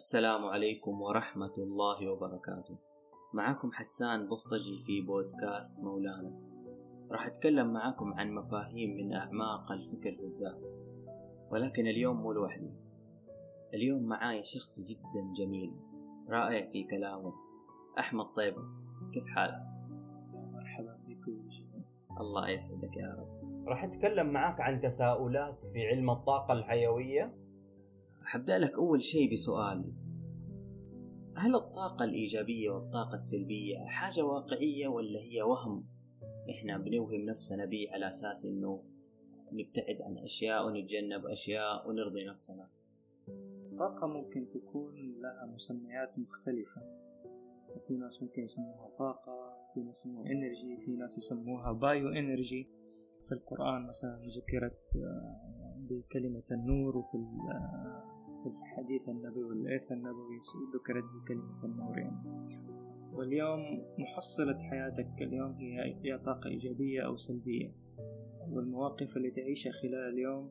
السلام عليكم ورحمة الله وبركاته. معكم حسان بسطجي في بودكاست مولانا. راح أتكلم معاكم عن مفاهيم من أعماق الفكر في الذات ولكن اليوم مو لوحدي اليوم معاي شخص جدا جميل رائع في كلامه. أحمد طيبة كيف حالك؟ مرحبا بكم الله يسعدك يا رب. راح أتكلم معاك عن تساؤلات في علم الطاقة الحيوية. حبدأ لك أول شيء بسؤال. هل الطاقة الإيجابية والطاقة السلبية حاجة واقعية ولا هي وهم؟ إحنا بنوهم نفسنا به على أساس إنه نبتعد عن أشياء ونتجنب أشياء ونرضي نفسنا. الطاقة ممكن تكون لها مسميات مختلفة. في ناس ممكن يسموها طاقة في ناس يسموها إنرجي في ناس يسموها بايو إنرجي. في القرآن مثلا ذكرت آه، بكلمة النور وفي في الحديث النبوي والإرث النبوي ذكرت بكلمة النور يعني واليوم محصلة حياتك اليوم هي هي طاقة إيجابية أو سلبية. والمواقف اللي تعيشها خلال اليوم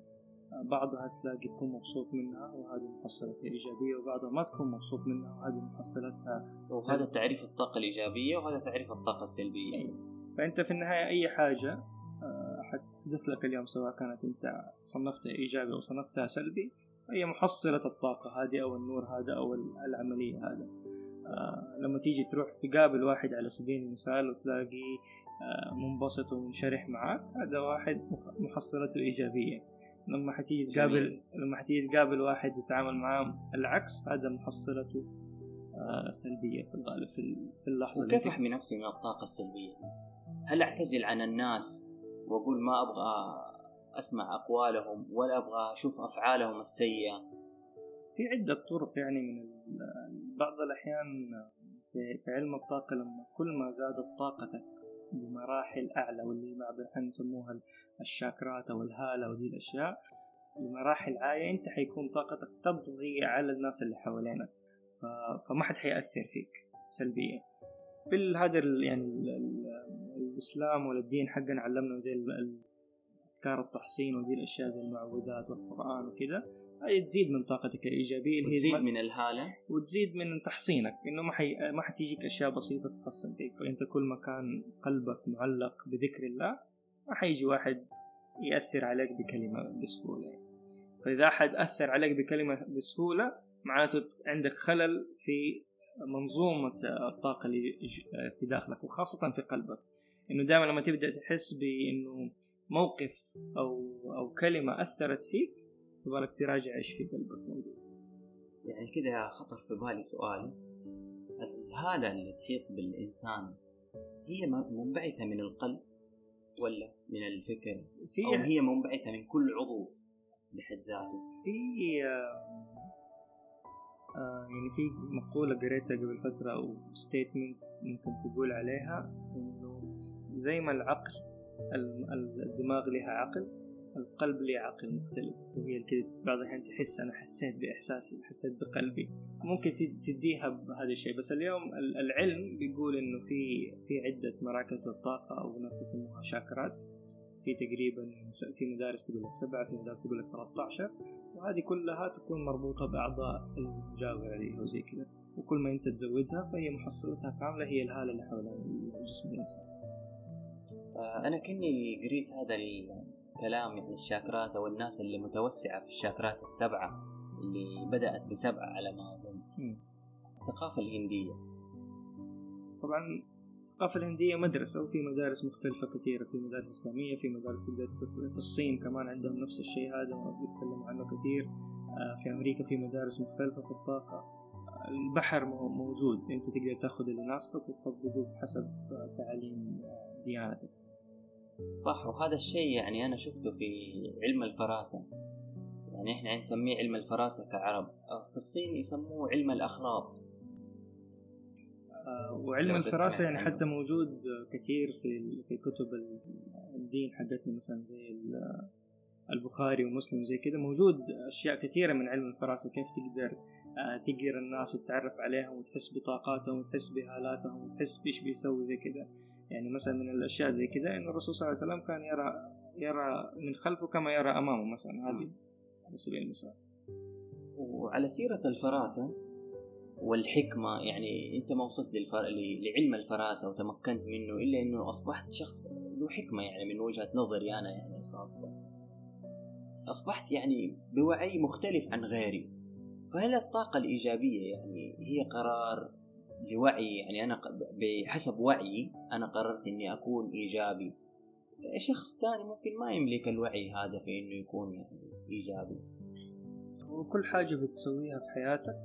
بعضها تلاقي تكون مبسوط منها وهذه محصلتها إيجابية وبعضها ما تكون مبسوط منها وهذه محصلتها وهذا تعريف الطاقة الإيجابية وهذا تعريف الطاقة السلبية. أيوة. فأنت في النهاية أي حاجة آه، حتحدث لك اليوم سواء كانت أنت صنفتها إيجابي أو صنفتها سلبي هي محصلة الطاقة هذه أو النور هذا أو العملية هذا. آه لما تيجي تروح تقابل واحد على سبيل المثال وتلاقي آه منبسط ومنشرح معك هذا واحد محصلته إيجابية. لما حتيجي تقابل لما حتيجي تقابل واحد تتعامل معاه العكس هذا محصلته آه سلبية في الغالب في اللحظة وكيف أحمي نفسي من الطاقة السلبية؟ هل أعتزل عن الناس وأقول ما أبغى أسمع أقوالهم ولا أبغى أشوف أفعالهم السيئة. في عدة طرق يعني من بعض الأحيان في علم الطاقة لما كل ما زادت طاقتك بمراحل أعلى واللي بعض الأحيان يسموها الشاكرات أو الهالة ودي الأشياء بمراحل عالية أنت حيكون طاقتك تضغي على الناس اللي حوالينك. فما حد حيأثر فيك سلبيا. بالهذا يعني الإسلام والدين حقنا علمنا زي أفكار التحصين ودي الأشياء زي المعوذات والقرآن وكذا هذه تزيد من طاقتك الإيجابية اللي هي تزيد من الهالة. وتزيد من تحصينك إنه ما حي... ما حتيجيك أشياء بسيطة تحصن فيك. فأنت كل ما كان قلبك معلق بذكر الله ما حيجي واحد يأثر عليك بكلمة بسهولة. فإذا أحد أثر عليك بكلمة بسهولة معناته عندك خلل في منظومة الطاقة اللي في داخلك وخاصة في قلبك. إنه دائما لما تبدأ تحس بإنه موقف أو أو كلمة أثرت فيك يبغالك تراجع إيش في قلبك موجود. يعني كذا خطر في بالي سؤال. الهالة اللي تحيط بالإنسان هي منبعثة من القلب ولا من الفكر؟ أو هي منبعثة من كل عضو بحد ذاته؟ في آه يعني في مقولة قريتها قبل فترة أو ستيتمنت ممكن تقول عليها إنه زي ما العقل الدماغ لها عقل القلب له عقل مختلف. وهي كده بعض الأحيان تحس أنا حسيت بإحساسي حسيت بقلبي. ممكن تديها بهذا الشيء. بس اليوم العلم بيقول إنه في في عدة مراكز للطاقة أو ناس يسموها شاكرات. في تقريبا في مدارس تقول لك سبعة في مدارس تقول لك 13 وهذه كلها تكون مربوطة بأعضاء المجاورة لها وزي كذا. وكل ما أنت تزودها فهي محصلتها كاملة هي الهالة اللي حول جسم الإنسان. أنا كني قريت هذا الكلام يعني الشاكرات أو الناس اللي متوسعة في الشاكرات السبعة اللي بدأت بسبعة على ما أظن. الثقافة الهندية. طبعا الثقافة الهندية مدرسة وفي مدارس مختلفة كثيرة في مدارس إسلامية في مدارس في الصين كمان عندهم نفس الشيء هذا بيتكلموا عنه كثير. آه، في أمريكا في مدارس مختلفة في الطاقة. البحر موجود أنت تقدر تأخذ اللي يناسبك وتطبقه بحسب تعاليم ديانتك. صح وهذا الشيء يعني أنا شفته في علم الفراسة. يعني إحنا نسميه علم الفراسة كعرب. في الصين يسموه علم الأخلاط آه، وعلم الفراسة يعني حتى موجود كثير في في كتب الدين حقتنا مثلا زي البخاري ومسلم زي كذا. موجود أشياء كثيرة من علم الفراسة. كيف تقدر آه، تقدر الناس وتتعرف عليهم وتحس بطاقاتهم وتحس بهالاتهم وتحس بإيش بيسوي زي كذا. يعني مثلا من الأشياء زي كذا انه الرسول صلى الله عليه وسلم كان يرى يرى من خلفه كما يرى أمامه مثلا هذه على سبيل المثال. وعلى سيرة الفراسة والحكمة يعني أنت ما وصلت للفر... لعلم الفراسة وتمكنت منه إلا أنه أصبحت شخص ذو حكمة يعني من وجهة نظري أنا يعني الخاصة أصبحت يعني بوعي مختلف عن غيري. فهل الطاقة الإيجابية يعني هي قرار لوعي يعني أنا بحسب وعيي أنا قررت إني أكون إيجابي. شخص ثاني ممكن ما يملك الوعي هذا في إنه يكون يعني إيجابي. وكل حاجة بتسويها في حياتك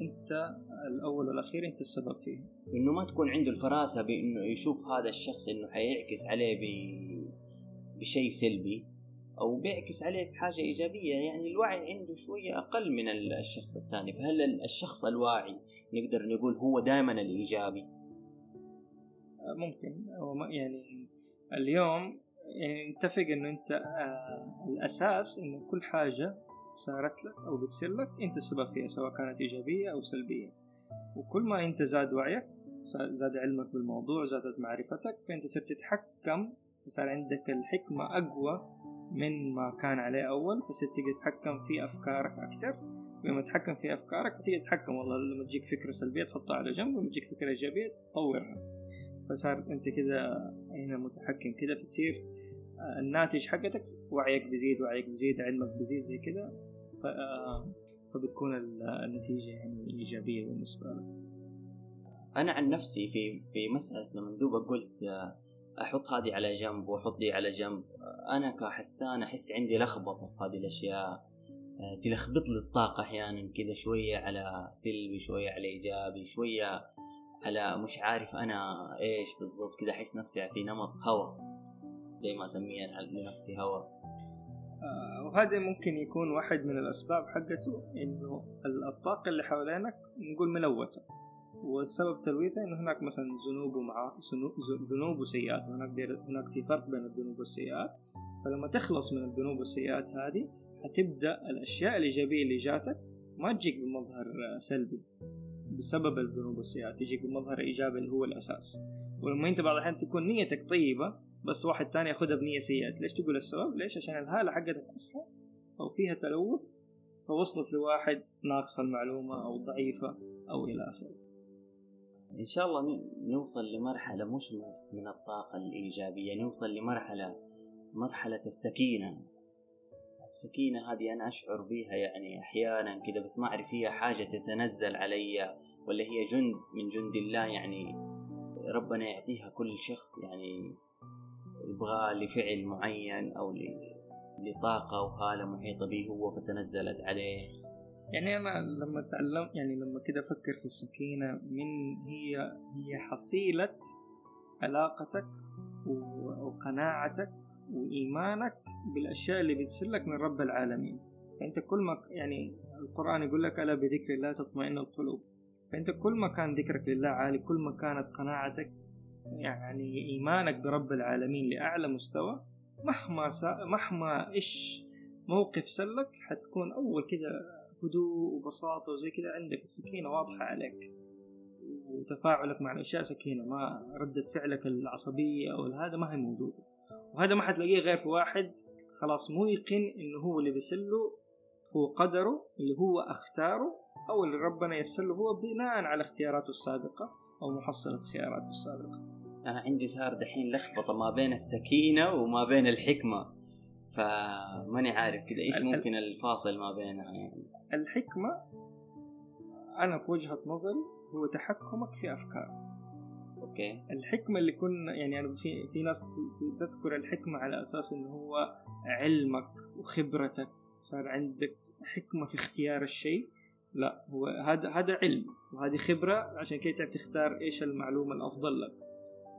أنت الأول والأخير أنت السبب فيه إنه ما تكون عنده الفراسة بإنه يشوف هذا الشخص إنه حيعكس عليه ب... بشيء سلبي أو بيعكس عليه بحاجة إيجابية. يعني الوعي عنده شوية أقل من الشخص الثاني. فهل الشخص الواعي نقدر نقول هو دائما الإيجابي. ممكن. يعني اليوم يعني نتفق إنه أنت آه الأساس إنه كل حاجة صارت لك أو بتصير لك أنت السبب فيها سواء كانت إيجابية أو سلبية. وكل ما أنت زاد وعيك زاد علمك بالموضوع زادت معرفتك فأنت صرت تتحكم صار عندك الحكمة أقوى من ما كان عليه أول فصرت تتحكم في أفكارك أكثر لما تتحكم في أفكارك تقدر تتحكم والله. لما تجيك فكرة سلبية تحطها على جنب لما تجيك فكرة إيجابية تطورها. فصار أنت كذا هنا متحكم كذا بتصير آه، الناتج حقتك وعيك بيزيد وعيك بيزيد علمك بيزيد زي كذا آه، فبتكون النتيجة يعني إيجابية بالنسبة لك. أنا عن نفسي في في مسألة لما دوبك قلت آه، أحط هذه على جنب وأحط دي على جنب أنا كحسان أحس عندي لخبطة في هذه الأشياء. تلخبط لي الطاقة أحيانا كذا شوية على سلبي شوية على إيجابي شوية على مش عارف أنا إيش بالضبط. كذا أحس نفسي في نمط هوا زي ما أسميه لنفسي هوا. آه وهذا ممكن يكون واحد من الأسباب حقته إنه الطاقة اللي حوالينك نقول ملوثة. والسبب تلويثه إنه هناك مثلا ذنوب ومعاصي ذنوب وسيئات وهناك هناك في فرق بين الذنوب والسيئات. فلما تخلص من الذنوب والسيئات هذه حتبدا الأشياء الايجابيه اللي جاتك ما تجيك بمظهر سلبي بسبب الذنوب والسيئات تجيك بمظهر إيجابي اللي هو الأساس. ولما أنت بعض الأحيان تكون نيتك طيبة بس واحد تاني ياخذها بنية سيئة ليش تقول السبب؟ ليش؟ عشان الهالة حقتك أصلا أو فيها تلوث فوصلت لواحد ناقص المعلومة أو ضعيفة أو إلى آخره. إن شاء الله نوصل لمرحلة مش بس من الطاقة الإيجابية نوصل لمرحلة مرحلة السكينة. السكينة هذه أنا أشعر بها يعني أحيانا كذا بس ما أعرف هي حاجة تتنزل علي ولا هي جند من جند الله يعني ربنا يعطيها كل شخص يعني يبغى لفعل معين أو لطاقة وهالة محيطة به هو فتنزلت عليه. يعني أنا لما تعلم يعني لما كده أفكر في السكينة من هي هي حصيلة علاقتك وقناعتك وإيمانك بالأشياء اللي بتصير لك من رب العالمين. فأنت كل ما يعني القرآن يقول لك ألا بذكر الله تطمئن القلوب. فأنت كل ما كان ذكرك لله عالي كل ما كانت قناعتك يعني إيمانك برب العالمين لأعلى مستوى مهما سا مهما إيش موقف سلك حتكون أول كده هدوء وبساطة وزي كذا عندك السكينة واضحة عليك. وتفاعلك مع الأشياء سكينة ما ردة فعلك العصبية أو هذا ما هي موجودة وهذا ما حتلاقيه غير في واحد. خلاص موقن إنه هو اللي بيسله هو قدره اللي هو أختاره أو اللي ربنا يسله هو بناء على اختياراته السابقة أو محصلة خياراته السابقة. أنا عندي صار دحين لخبطة ما بين السكينة وما بين الحكمة فماني عارف كذا إيش ممكن الفاصل ما بينها يعني. الحكمة أنا في وجهة نظري هو تحكمك في أفكارك. أوكي. الحكمة اللي كنا يعني أنا في في ناس تذكر الحكمة على أساس إنه هو علمك وخبرتك صار عندك حكمة في اختيار الشيء. لا هو هذا هذا علم وهذه خبرة عشان كده تختار إيش المعلومة الأفضل لك.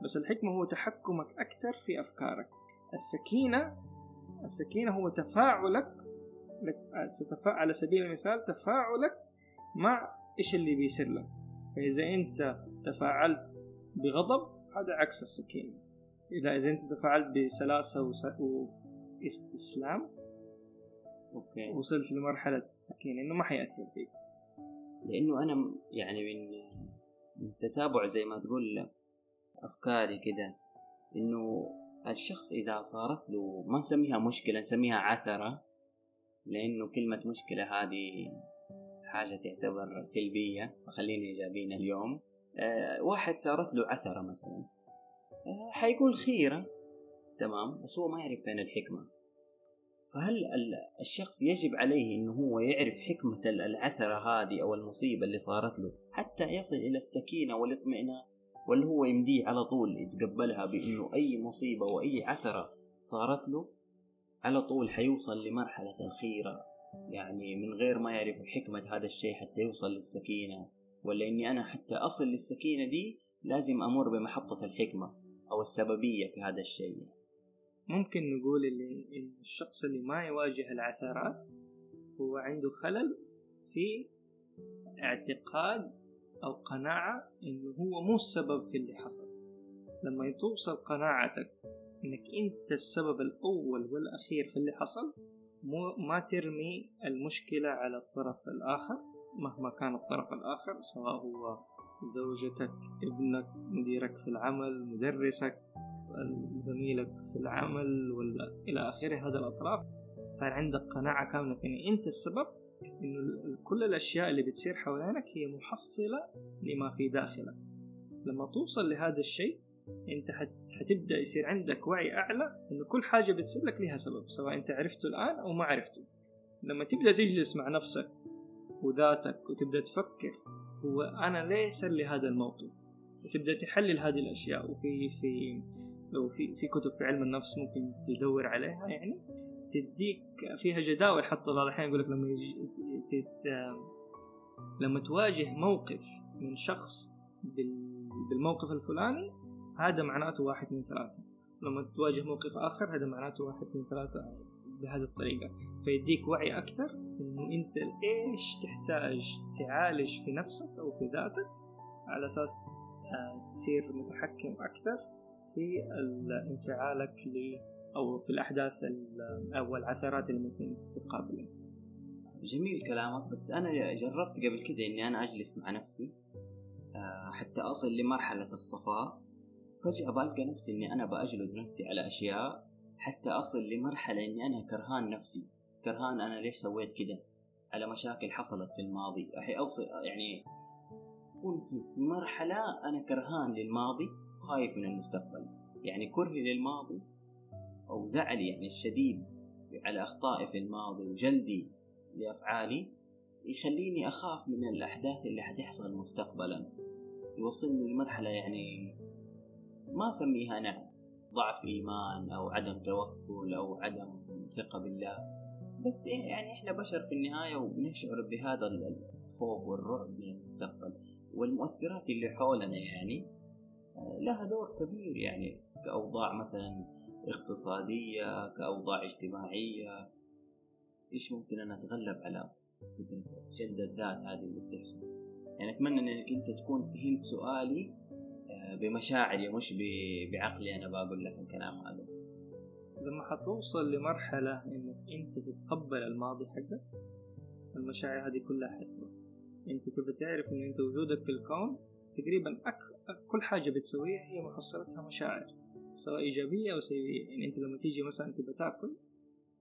بس الحكمة هو تحكمك أكثر في أفكارك. السكينة السكينة هو تفاعلك على سبيل المثال تفاعلك مع إيش اللي بيصير لك. فإذا أنت تفاعلت بغضب هذا عكس السكينة إذا إذا أنت تفاعلت بسلاسة واستسلام أوكي. وصلت لمرحلة السكينة إنه ما حيأثر فيك. لأنه أنا يعني من من تتابع زي ما تقول أفكاري كده إنه الشخص إذا صارت له ما نسميها مشكلة نسميها عثرة لأنه كلمة مشكلة هذه حاجة تعتبر سلبية فخلينا إيجابيين اليوم. واحد صارت له عثرة مثلا. آه حيقول خيرة. تمام؟ بس هو ما يعرف فين الحكمة. فهل الشخص يجب عليه إنه هو يعرف حكمة العثرة هذه أو المصيبة اللي صارت له حتى يصل إلى السكينة والإطمئنان؟ ولا هو يمديه على طول يتقبلها بإنه أي مصيبة وأي عثرة صارت له على طول حيوصل لمرحلة الخيرة؟ يعني من غير ما يعرف حكمة هذا الشيء حتى يوصل للسكينة. ولا إني أنا حتى أصل للسكينة دي لازم أمر بمحطة الحكمة أو السببية في هذا الشيء. ممكن نقول اللي الشخص اللي ما يواجه العثرات هو عنده خلل في اعتقاد أو قناعة إنه هو مو السبب في اللي حصل. لما توصل قناعتك إنك أنت السبب الأول والأخير في اللي حصل مو ما ترمي المشكلة على الطرف الآخر. مهما كان الطرف الآخر سواء هو زوجتك ابنك مديرك في العمل مدرسك زميلك في العمل ولا إلى آخره هذا الأطراف. صار عندك قناعة كاملة. في إن أنت السبب إنه كل الأشياء اللي بتصير حوالينك هي محصلة لما في داخلك. لما توصل لهذا الشيء أنت حتبدأ يصير عندك وعي أعلى إنه كل حاجة بتصير لك لها سبب سواء أنت عرفته الآن أو ما عرفته. لما تبدأ تجلس مع نفسك وذاتك وتبدأ تفكر هو أنا ليه صار لي هذا الموقف. وتبدأ تحلل هذه الأشياء. وفي في لو في في كتب في علم النفس ممكن تدور عليها يعني. تديك فيها جداول حتى بعض الأحيان يقول لك لما يجي لما تواجه موقف من شخص بالموقف الفلاني هذا معناته واحد اثنين ثلاثة. لما تواجه موقف آخر هذا معناته واحد اثنين ثلاثة. بهذه الطريقة. فيديك وعي أكثر إنه أنت إيش تحتاج تعالج في نفسك أو في ذاتك على أساس آه، تصير متحكم أكثر في انفعالك ل أو في الأحداث أو العثرات اللي ممكن تقابلك. جميل كلامك بس أنا جربت قبل كده إني أنا أجلس مع نفسي آه، حتى أصل لمرحلة الصفاء فجأة بلقى نفسي إني أنا بأجلد نفسي على أشياء حتى أصل لمرحلة إني أنا كرهان نفسي. كرهان أنا ليش سويت كده؟ على مشاكل حصلت في الماضي. احي أوصل يعني أكون في مرحلة أنا كرهان للماضي خايف من المستقبل. يعني كرهي للماضي أو زعلي يعني الشديد على أخطائي في الماضي وجلدي لأفعالي يخليني أخاف من الأحداث اللي حتحصل مستقبلا. يوصلني لمرحلة يعني ما أسميها أنا ضعف إيمان أو عدم توكل أو عدم ثقة بالله. بس يعني إحنا بشر في النهاية وبنشعر بهذا الخوف والرعب من المستقبل. والمؤثرات اللي حولنا يعني لها دور كبير يعني كأوضاع مثلا اقتصادية كأوضاع اجتماعية. إيش ممكن أنا أتغلب على فكرة جلد الذات هذه اللي بتحصل؟ يعني أتمنى أنك أنت تكون فهمت سؤالي آه، بمشاعري مش بعقلي أنا بقول لك الكلام هذا. لما حتوصل لمرحلة إنك أنت تتقبل الماضي حقك المشاعر هذه كلها حتروح أنت تبى تعرف إن أنت وجودك في الكون تقريبا أك... كل حاجة بتسويها هي محصلتها مشاعر سواء إيجابية أو سلبية. يعني أنت لما تيجي مثلا تبى تاكل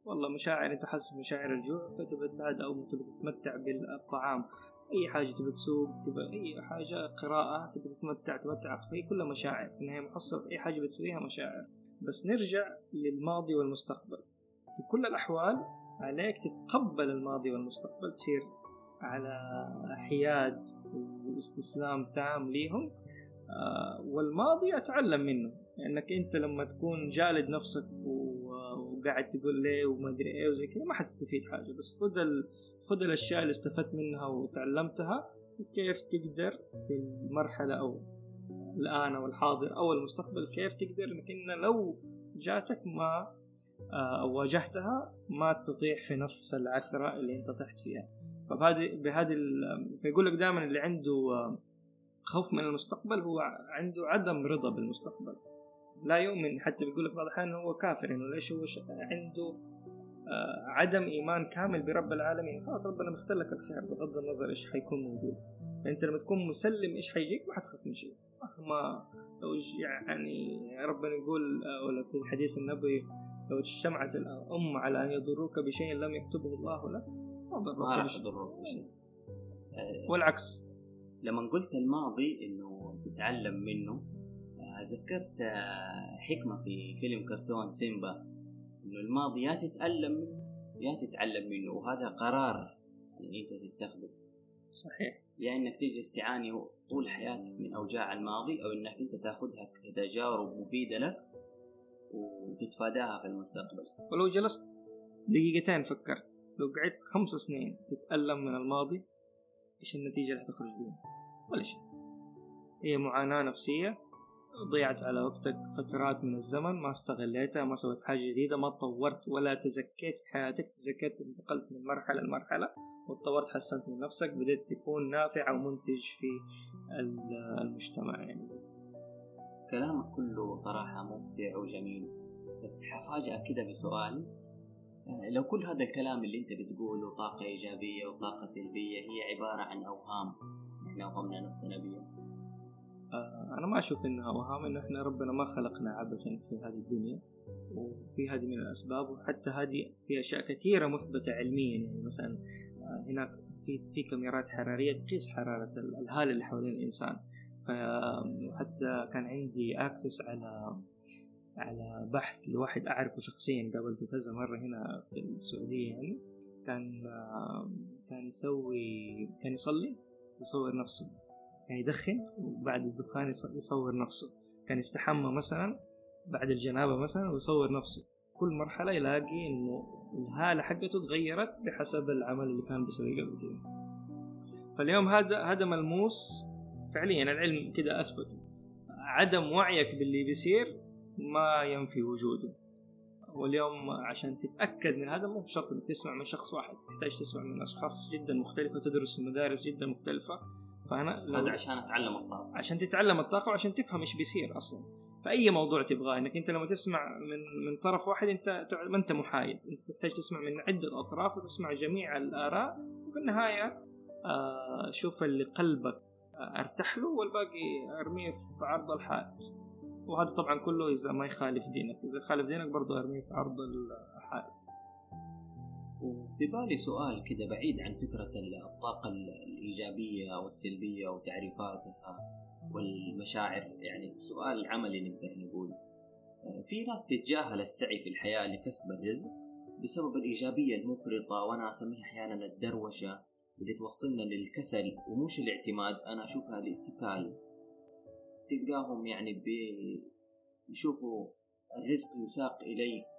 والله مشاعر أنت حاسس مشاعر الجوع فتبى تتعدى أو تتمتع بالطعام. أي حاجة تبى تسوق تبى أي حاجة قراءة تبى تتمتع تمتع فهي كلها مشاعر. في النهاية محصل أي حاجة بتسويها مشاعر. بس نرجع للماضي والمستقبل. في كل الأحوال عليك تتقبل الماضي والمستقبل. تصير على حياد واستسلام تام ليهم. آه، والماضي أتعلم منه. لانك أنت لما تكون جالد نفسك وقاعد تقول ليه وما أدري إيه وزي كذا ما حتستفيد حاجة. بس خذ. خذ الأشياء اللي استفدت منها وتعلمتها كيف تقدر في المرحلة أو الآن أو الحاضر أو المستقبل كيف تقدر؟ انك إن لو جاتك ما آه، أو واجهتها ما تطيح في نفس العثرة اللي أنت طحت فيها. فبهذه بهذه فيقول لك دائما اللي عنده خوف من المستقبل هو عنده عدم رضا بالمستقبل. لا يؤمن حتى بيقول لك بعض الأحيان هو كافر إنه ليش هو عنده آه، عدم إيمان كامل برب العالمين. خلاص ربنا مختار لك الخير بغض النظر إيش حيكون موجود. فانت لما تكون مسلم إيش حيجيك؟ ما حتخاف من شيء. مهما لو يعني ربنا يقول آه، ولا في الحديث النبوي لو اجتمعت الأمة على أن يضروك بشيء لم يكتبه الله لك ما راح يضرك بشيء. آه، والعكس. لما قلت الماضي إنه تتعلم منه آه، ذكرت حكمة في فيلم كرتون سيمبا. إنه الماضي يا تتألم منه يا تتعلم منه وهذا قرار يعني أنت تتخذه. صحيح. يا إنك تجلس تعاني طول حياتك من أوجاع الماضي أو إنك أنت تأخذها كتجارب مفيدة لك وتتفاداها في المستقبل. ولو جلست دقيقتين فكرت لو قعدت خمس سنين تتألم من الماضي إيش النتيجة اللي حتخرج بيها؟ ولا شيء. هي معاناة نفسية ضيعت على وقتك فترات من الزمن ما استغليتها ما سويت حاجة جديدة ما تطورت ولا تزكيت في حياتك. تزكيت انتقلت من مرحلة لمرحلة وتطورت حسنت من نفسك بدأت تكون نافع ومنتج في المجتمع يعني. كلامك كله صراحة ممتع وجميل بس حفاجأك كده بسؤال. آه، لو كل هذا الكلام اللي انت بتقوله طاقة إيجابية وطاقة سلبية هي عبارة عن أوهام إحنا أوهمنا نفسنا بيها. أنا ما أشوف إنها أوهام إنه إحنا ربنا ما خلقنا عبثا في هذه الدنيا وفي هذه من الأسباب وحتى هذه في أشياء كثيرة مثبتة علميا. يعني مثلا آه، هناك في في كاميرات حرارية تقيس حرارة الهالة اللي حوالين الإنسان. فحتى كان عندي اكسس على على بحث لواحد أعرفه شخصيا قابلته كذا مرة هنا في السعودية يعني. كان كان يسوي كان يصلي ويصور نفسه. كان يدخن وبعد الدخان يصور نفسه. كان يستحمى مثلا بعد الجنابة مثلا ويصور نفسه. كل مرحلة يلاقي إنه الهالة حقته تغيرت بحسب العمل اللي كان بيسويه قبل كده. فاليوم هذا هذا ملموس فعليا العلم كده أثبت. عدم وعيك باللي بيصير ما ينفي وجوده. واليوم عشان تتأكد من هذا مو بشرط تسمع من شخص واحد. تحتاج تسمع من أشخاص جدا مختلفة تدرس في مدارس جدا مختلفة. فأنا هذا عشان أتعلم الطاقة. عشان تتعلم الطاقة وعشان تفهم إيش بيصير أصلا. فأي موضوع تبغاه إنك أنت لما تسمع من من طرف واحد أنت ما أنت محايد. أنت تحتاج تسمع من عدة أطراف وتسمع جميع الآراء وفي النهاية آه شوف اللي قلبك أرتاح له والباقي أرميه في عرض الحائط. وهذا طبعا كله إذا ما يخالف دينك. إذا يخالف دينك برضه أرميه في عرض وفي بالي سؤال كده بعيد عن فكرة الطاقة الإيجابية أو السلبية وتعريفاتها والمشاعر يعني سؤال عملي نقدر نقول. في ناس تتجاهل السعي في الحياة لكسب الرزق بسبب الإيجابية المفرطة وأنا أسميها أحيانا الدروشة اللي توصلنا للكسل ومش الاعتماد. أنا أشوفها الاتكال. تلقاهم يعني بيشوفوا الرزق يساق بما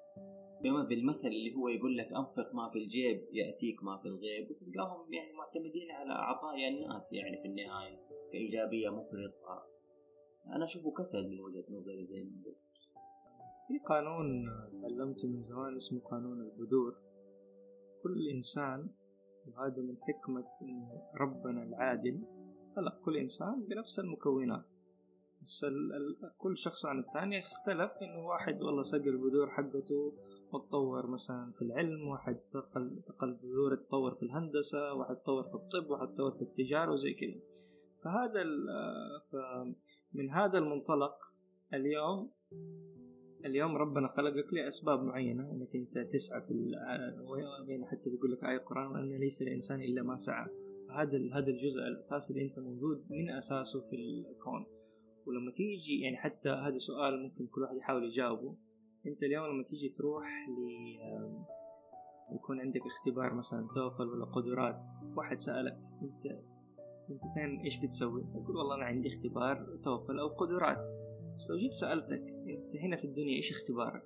بالمثل اللي هو يقول لك أنفق ما في الجيب يأتيك ما في الغيب وتلقاهم يعني معتمدين على عطايا الناس يعني في النهاية كإيجابية مفرطة. أنا أشوفه كسل من وجهة نظري زي ما قلت. في قانون تعلمته من زمان اسمه قانون البذور. كل إنسان وهذا من حكمة ربنا العادل خلق كل إنسان بنفس المكونات. كل شخص عن الثاني اختلف إنه واحد والله سقى البذور حقته وتطور مثلا في العلم واحد تقل تقل بذور تطور في الهندسة واحد تطور في الطب واحد تطور في التجارة وزي كذا. فهذا من هذا المنطلق اليوم اليوم ربنا خلقك لأسباب معينة. أنك أنت تسعى في وين حتى بيقول لك آية القرآن وأن ليس للإنسان إلا ما سعى. هذا هذا الجزء الأساسي اللي أنت موجود من أساسه في الكون. ولما تيجي يعني حتى هذا سؤال ممكن كل واحد يحاول يجاوبه أنت اليوم لما تيجي تروح ل يكون عندك اختبار مثلا توفل ولا قدرات واحد سألك أنت أنت فين إيش بتسوي؟ تقول والله أنا عندي اختبار توفل أو قدرات بس لو جيت سألتك أنت هنا في الدنيا إيش اختبارك؟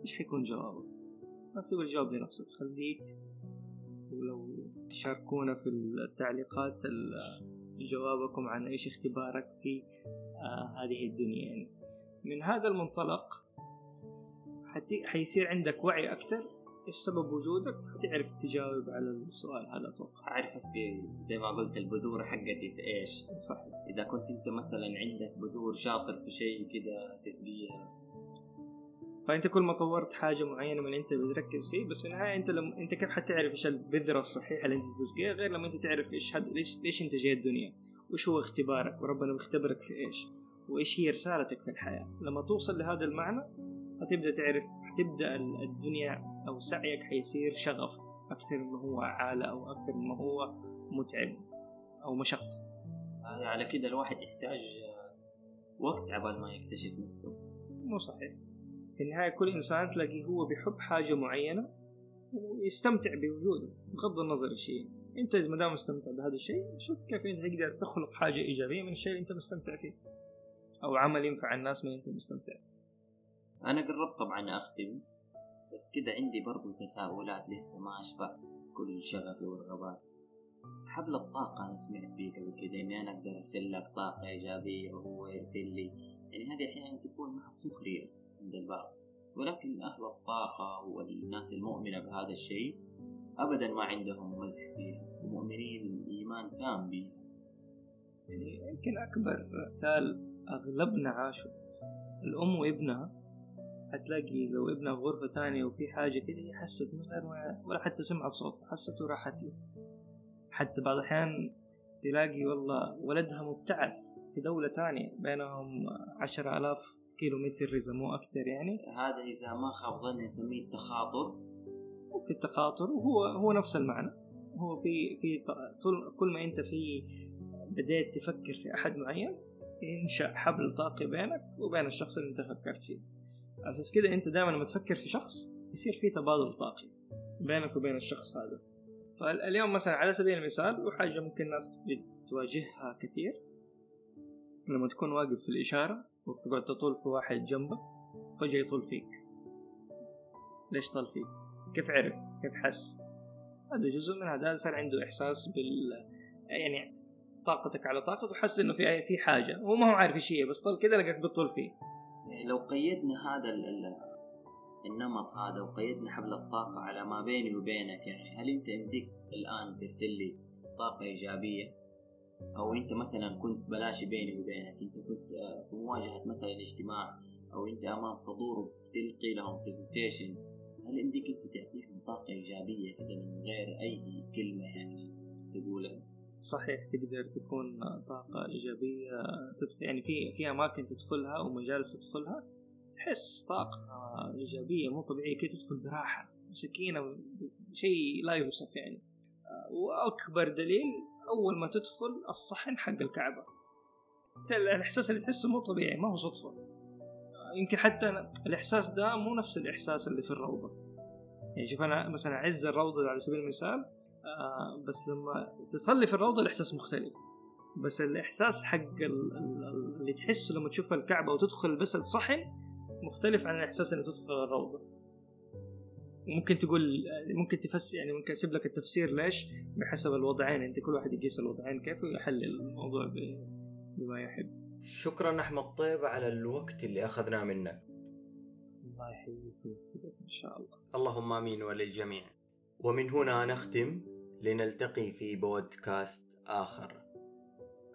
إيش حيكون جوابك؟ ما تسوي الجواب لنفسك خليك ولو تشاركونا في التعليقات جوابكم عن إيش اختبارك في آه هذه الدنيا. يعني من هذا المنطلق حيصير عندك وعي أكثر إيش سبب وجودك فتعرف تجاوب على السؤال هذا أتوقع. أعرف زي ما قلت البذور حقتي في إيش؟ صح إذا كنت أنت مثلا عندك بذور شاطر في شيء كذا تسقيها فأنت كل ما طورت حاجة معينة من أنت بتركز فيه بس في النهاية أنت لما أنت كيف حتعرف إيش البذرة الصحيحة اللي أنت تسقيها غير لما أنت تعرف إيش حد... ليش ليش أنت جاي الدنيا؟ وإيش هو اختبارك؟ وربنا بيختبرك في إيش؟ وإيش هي رسالتك في الحياة؟ لما توصل لهذا المعنى هتبدا تعرف حتبدأ الدنيا أو سعيك حيصير شغف أكثر ما هو عالة أو أكثر ما هو متعب أو مشقة. هذا على كده الواحد يحتاج وقت عبال ما يكتشف نفسه. مو صحيح. في النهاية كل إنسان تلاقيه هو بيحب حاجة معينة ويستمتع بوجوده بغض النظر الشيء أنت ما دام مستمتع بهذا الشيء شوف كيف أنت تقدر تخلق حاجة إيجابية من الشيء اللي أنت مستمتع فيه أو عمل ينفع الناس من أنت مستمتع. أنا قربت طبعا أختم بس كده عندي برضو تساؤلات لسه ما أشبع كل شغفي ورغباتي حبل الطاقة أنا سمعت فيه قبل كده إني أنا أقدر أرسل لك طاقة إيجابية وهو يرسل لي. يعني هذه أحيانا تكون محض سخرية. عند البعض. ولكن أهل الطاقة والناس المؤمنة بهذا الشيء أبدا ما عندهم مزح فيها ومؤمنين إيمان تام بها يعني يمكن أكبر مثال أغلبنا عاشوا. الأم وابنها هتلاقي لو ابنها في غرفة تانية وفي حاجة كده هي حست من غير ولا حتى سمعت صوت حست وراحت له. حتى بعض الأحيان تلاقي والله ولدها مبتعث في دولة تانية بينهم عشرة آلاف كيلو متر إذا مو أكتر يعني. هذا إذا ما خاب ظني نسميه التخاطر. ممكن التخاطر وهو هو نفس المعنى. هو في في طول كل ما أنت في بديت تفكر في أحد معين ينشأ حبل طاقي بينك وبين الشخص اللي أنت فكرت فيه. أساس كده أنت دائما لما تفكر في شخص يصير في تبادل طاقي بينك وبين الشخص هذا. فاليوم مثلا على سبيل المثال وحاجة ممكن الناس بتواجهها كثير لما تكون واقف في الإشارة وتقعد تطول في واحد جنبك فجأة يطول فيك ليش طال فيك؟ كيف عرف؟ كيف حس؟ هذا جزء من هذا صار عنده إحساس بال يعني طاقتك على طاقته وحس إنه في في حاجة هو ما هو عارف إيش هي بس طال كذا لقاك بتطول فيه يعني لو قيدنا هذا النمط هذا وقيدنا حبل الطاقة على ما بيني وبينك يعني هل أنت يمديك الآن ترسل لي طاقة إيجابية أو أنت مثلا كنت بلاش بيني وبينك أنت كنت آه، في مواجهة مثلا اجتماع أو أنت أمام حضور وتلقي لهم presentation هل يمديك أنت تعطيهم طاقة إيجابية كذا من غير أي كلمة يعني تقولها؟ صحيح تقدر تكون طاقة إيجابية تدخل يعني في في أماكن تدخلها ومجالس تدخلها تحس طاقة إيجابية مو طبيعية كي تدخل براحة سكينة شيء لا يوصف يعني. وأكبر دليل أول ما تدخل الصحن حق الكعبة. الإحساس اللي تحسه مو طبيعي ما هو صدفة. يمكن حتى الإحساس ده مو نفس الإحساس اللي في الروضة. يعني شوف أنا مثلا عز الروضة على سبيل المثال آه بس لما تصلي في الروضة الإحساس مختلف. بس الإحساس حق اللي تحسه لما تشوف الكعبة وتدخل بس الصحن مختلف عن الإحساس اللي تدخل الروضة. ممكن تقول ممكن تفسر يعني ممكن أسيب لك التفسير ليش؟ بحسب الوضعين أنت كل واحد يقيس الوضعين كيف ويحلل الموضوع بما يحب. شكرا أحمد طيب على الوقت اللي أخذناه منك. الله يحييك إن شاء الله. اللهم آمين وللجميع. ومن هنا نختم لنلتقي في بودكاست آخر.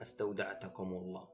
استودعتكم الله.